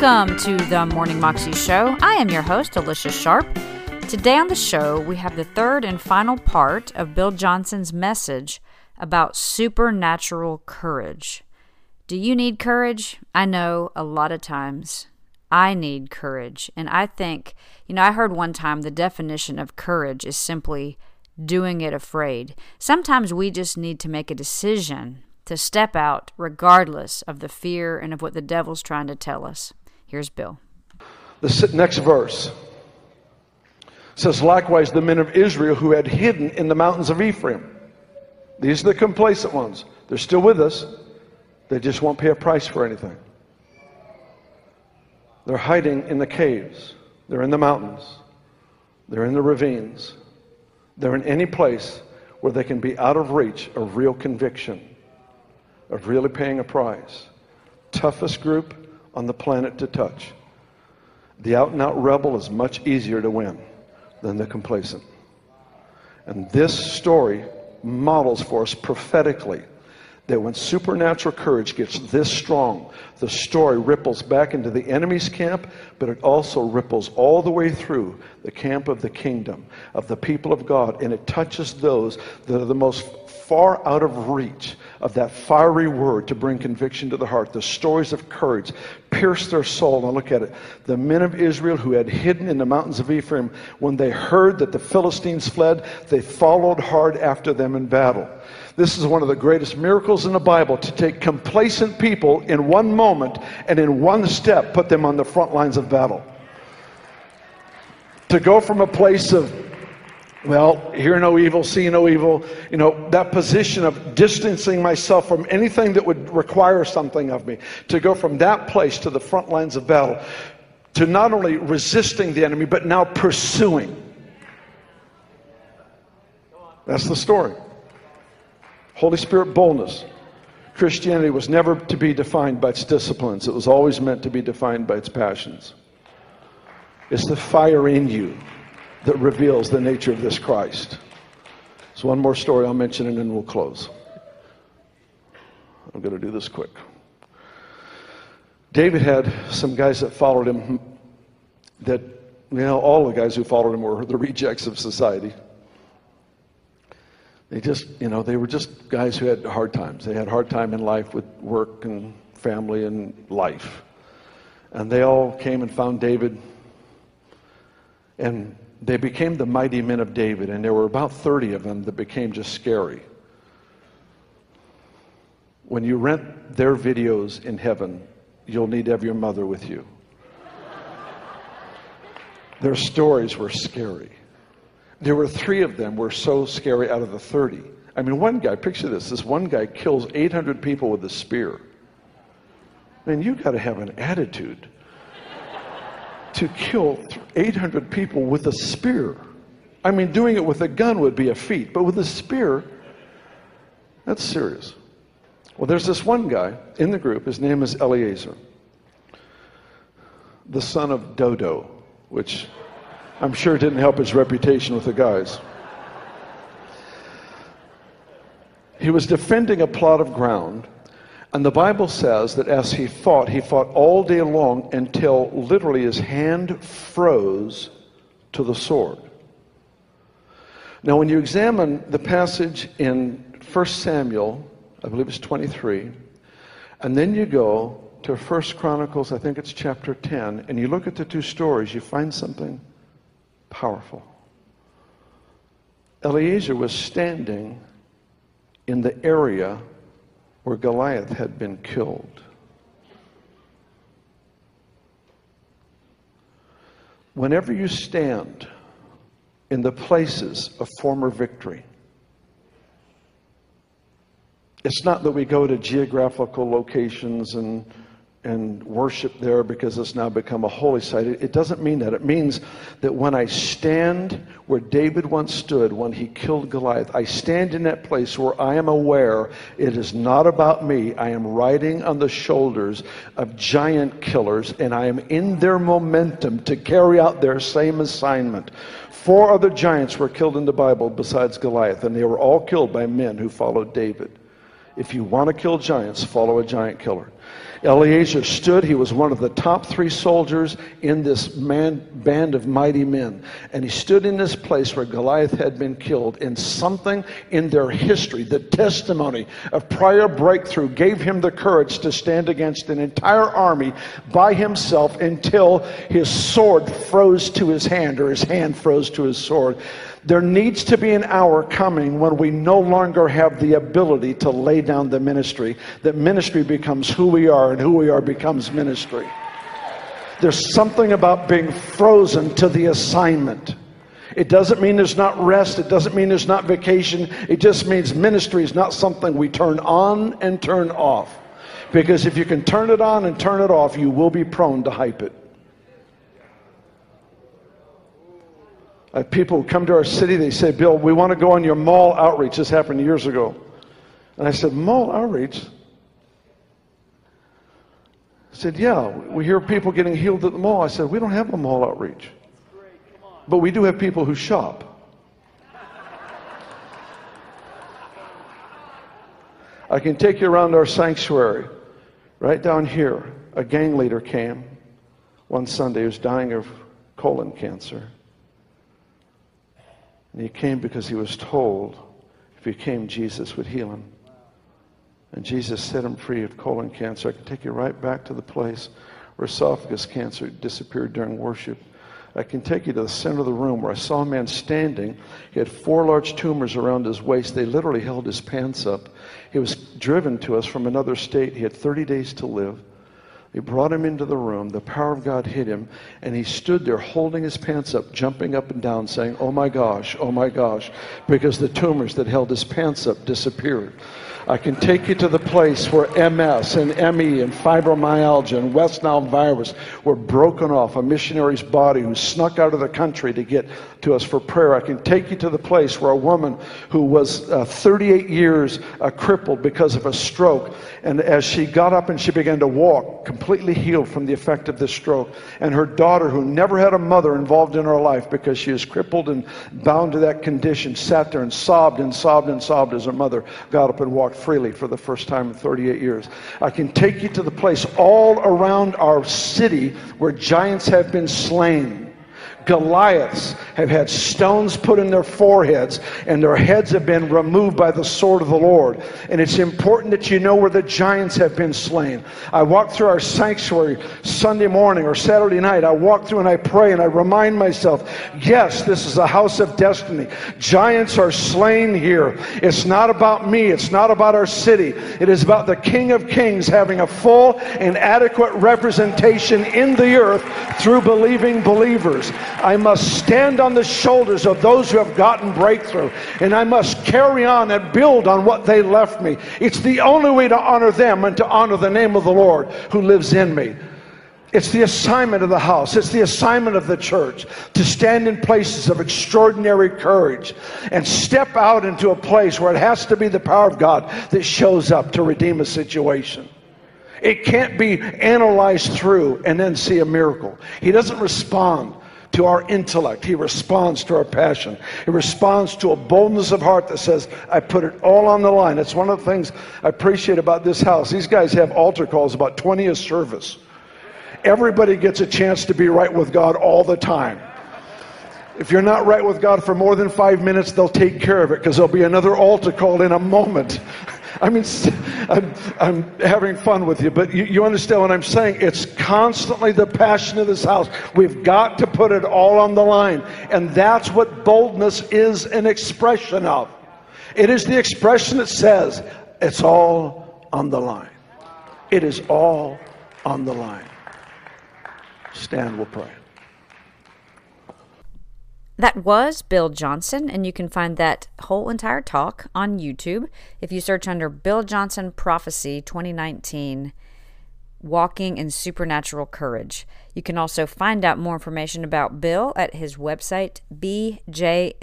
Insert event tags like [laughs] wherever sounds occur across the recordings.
Welcome to the Morning Moxie Show. I am your host, Alicia Sharp. Today on the show, we have the third and final part of Bill Johnson's message about supernatural courage. Do you need courage? I know a lot of times I need courage. And I think, you know, I heard one time the definition of courage is simply doing it afraid. Sometimes we just need to make a decision to step out regardless of the fear and of what the devil's trying to tell us. Here's Bill. The next verse says, Likewise, the men of Israel who had hidden in the mountains of Ephraim. These are the complacent ones. They're still with us, they just won't pay a price for anything. They're hiding in the caves, they're in the mountains, they're in the ravines, they're in any place where they can be out of reach of real conviction of really paying a price. Toughest group on the planet to touch. The out and out rebel is much easier to win than the complacent. And this story models for us prophetically that when supernatural courage gets this strong, the story ripples back into the enemy's camp, but it also ripples all the way through the camp of the kingdom, of the people of God, and it touches those that are the most far out of reach of that fiery word to bring conviction to the heart. The stories of courage pierce their soul. Now look at it. The men of Israel who had hidden in the mountains of Ephraim, when they heard that the Philistines fled, they followed hard after them in battle. This is one of the greatest miracles in the Bible to take complacent people in one moment and in one step put them on the front lines of battle. To go from a place of well, hear no evil, see no evil, you know, that position of distancing myself from anything that would require something of me, to go from that place to the front lines of battle, to not only resisting the enemy, but now pursuing. That's the story. Holy Spirit boldness. Christianity was never to be defined by its disciplines, it was always meant to be defined by its passions. It's the fire in you that reveals the nature of this Christ. So, one more story I'll mention and then we'll close. I'm going to do this quick. David had some guys that followed him that, you know, all the guys who followed him were the rejects of society. They just, you know, they were just guys who had hard times. They had hard time in life with work and family and life. And they all came and found David. And they became the mighty men of David, and there were about 30 of them that became just scary. When you rent their videos in heaven, you'll need to have your mother with you. Their stories were scary. There were three of them were so scary out of the 30. I mean, one guy, picture this this one guy kills 800 people with a spear. Man, you've got to have an attitude to kill 800 people with a spear. I mean, doing it with a gun would be a feat, but with a spear, that's serious. Well, there's this one guy in the group. His name is Eleazar, the son of Dodo, which I'm sure didn't help his reputation with the guys. He was defending a plot of ground and the Bible says that as he fought, he fought all day long until literally his hand froze to the sword. Now, when you examine the passage in 1 Samuel, I believe it's 23, and then you go to 1 Chronicles, I think it's chapter 10, and you look at the two stories, you find something powerful. Eliezer was standing in the area where Goliath had been killed. Whenever you stand in the places of former victory, it's not that we go to geographical locations and and worship there because it's now become a holy site. It, doesn't mean that. It means that when I stand where David once stood when he killed Goliath, I stand in that place where I am aware it is not about me. I am riding on the shoulders of giant killers and I am in their momentum to carry out their same assignment. Four other giants were killed in the Bible besides Goliath, and they were all killed by men who followed David. If you want to kill giants, follow a giant killer. Eleazar stood. He was one of the top three soldiers in this man, band of mighty men. And he stood in this place where Goliath had been killed. And something in their history, the testimony of prior breakthrough, gave him the courage to stand against an entire army by himself until his sword froze to his hand or his hand froze to his sword. There needs to be an hour coming when we no longer have the ability to lay down the ministry, that ministry becomes who we are and who we are becomes ministry. There's something about being frozen to the assignment. It doesn't mean there's not rest. It doesn't mean there's not vacation. It just means ministry is not something we turn on and turn off. Because if you can turn it on and turn it off, you will be prone to hype it. Uh, people come to our city, they say, Bill, we want to go on your mall outreach. This happened years ago. And I said, Mall outreach? Said, Yeah, we hear people getting healed at the mall. I said, We don't have a mall outreach. But we do have people who shop. I can take you around our sanctuary. Right down here, a gang leader came one Sunday He was dying of colon cancer. And he came because he was told if he came, Jesus would heal him. And Jesus set him free of colon cancer. I can take you right back to the place where esophagus cancer disappeared during worship. I can take you to the center of the room where I saw a man standing. He had four large tumors around his waist. They literally held his pants up. He was driven to us from another state. He had 30 days to live. He brought him into the room. The power of God hit him, and he stood there holding his pants up, jumping up and down, saying, Oh my gosh, oh my gosh, because the tumors that held his pants up disappeared. I can take you to the place where MS and ME and fibromyalgia and West Nile virus were broken off a missionary's body who snuck out of the country to get to us for prayer. I can take you to the place where a woman who was uh, 38 years uh, crippled because of a stroke, and as she got up and she began to walk, completely healed from the effect of this stroke, and her daughter, who never had a mother involved in her life because she is crippled and bound to that condition, sat there and sobbed and sobbed and sobbed as her mother got up and walked freely for the first time in 38 years. I can take you to the place all around our city where giants have been slain. Goliaths have had stones put in their foreheads and their heads have been removed by the sword of the Lord. And it's important that you know where the giants have been slain. I walk through our sanctuary Sunday morning or Saturday night. I walk through and I pray and I remind myself, yes, this is a house of destiny. Giants are slain here. It's not about me. It's not about our city. It is about the King of Kings having a full and adequate representation in the earth through believing believers. I must stand on the shoulders of those who have gotten breakthrough, and I must carry on and build on what they left me. It's the only way to honor them and to honor the name of the Lord who lives in me. It's the assignment of the house. It's the assignment of the church to stand in places of extraordinary courage and step out into a place where it has to be the power of God that shows up to redeem a situation. It can't be analyzed through and then see a miracle. He doesn't respond to our intellect. He responds to our passion. He responds to a boldness of heart that says, I put it all on the line. It's one of the things I appreciate about this house. These guys have altar calls about 20 a service. Everybody gets a chance to be right with God all the time. If you're not right with God for more than five minutes, they'll take care of it because there'll be another altar call in a moment. [laughs] I mean, I'm, I'm having fun with you, but you, you understand what I'm saying? It's constantly the passion of this house. We've got to put it all on the line. And that's what boldness is an expression of. It is the expression that says, it's all on the line. It is all on the line. Stand, we'll pray. That was Bill Johnson, and you can find that whole entire talk on YouTube if you search under Bill Johnson Prophecy 2019 Walking in Supernatural Courage. You can also find out more information about Bill at his website, bjm.org.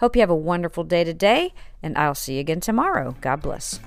Hope you have a wonderful day today, and I'll see you again tomorrow. God bless.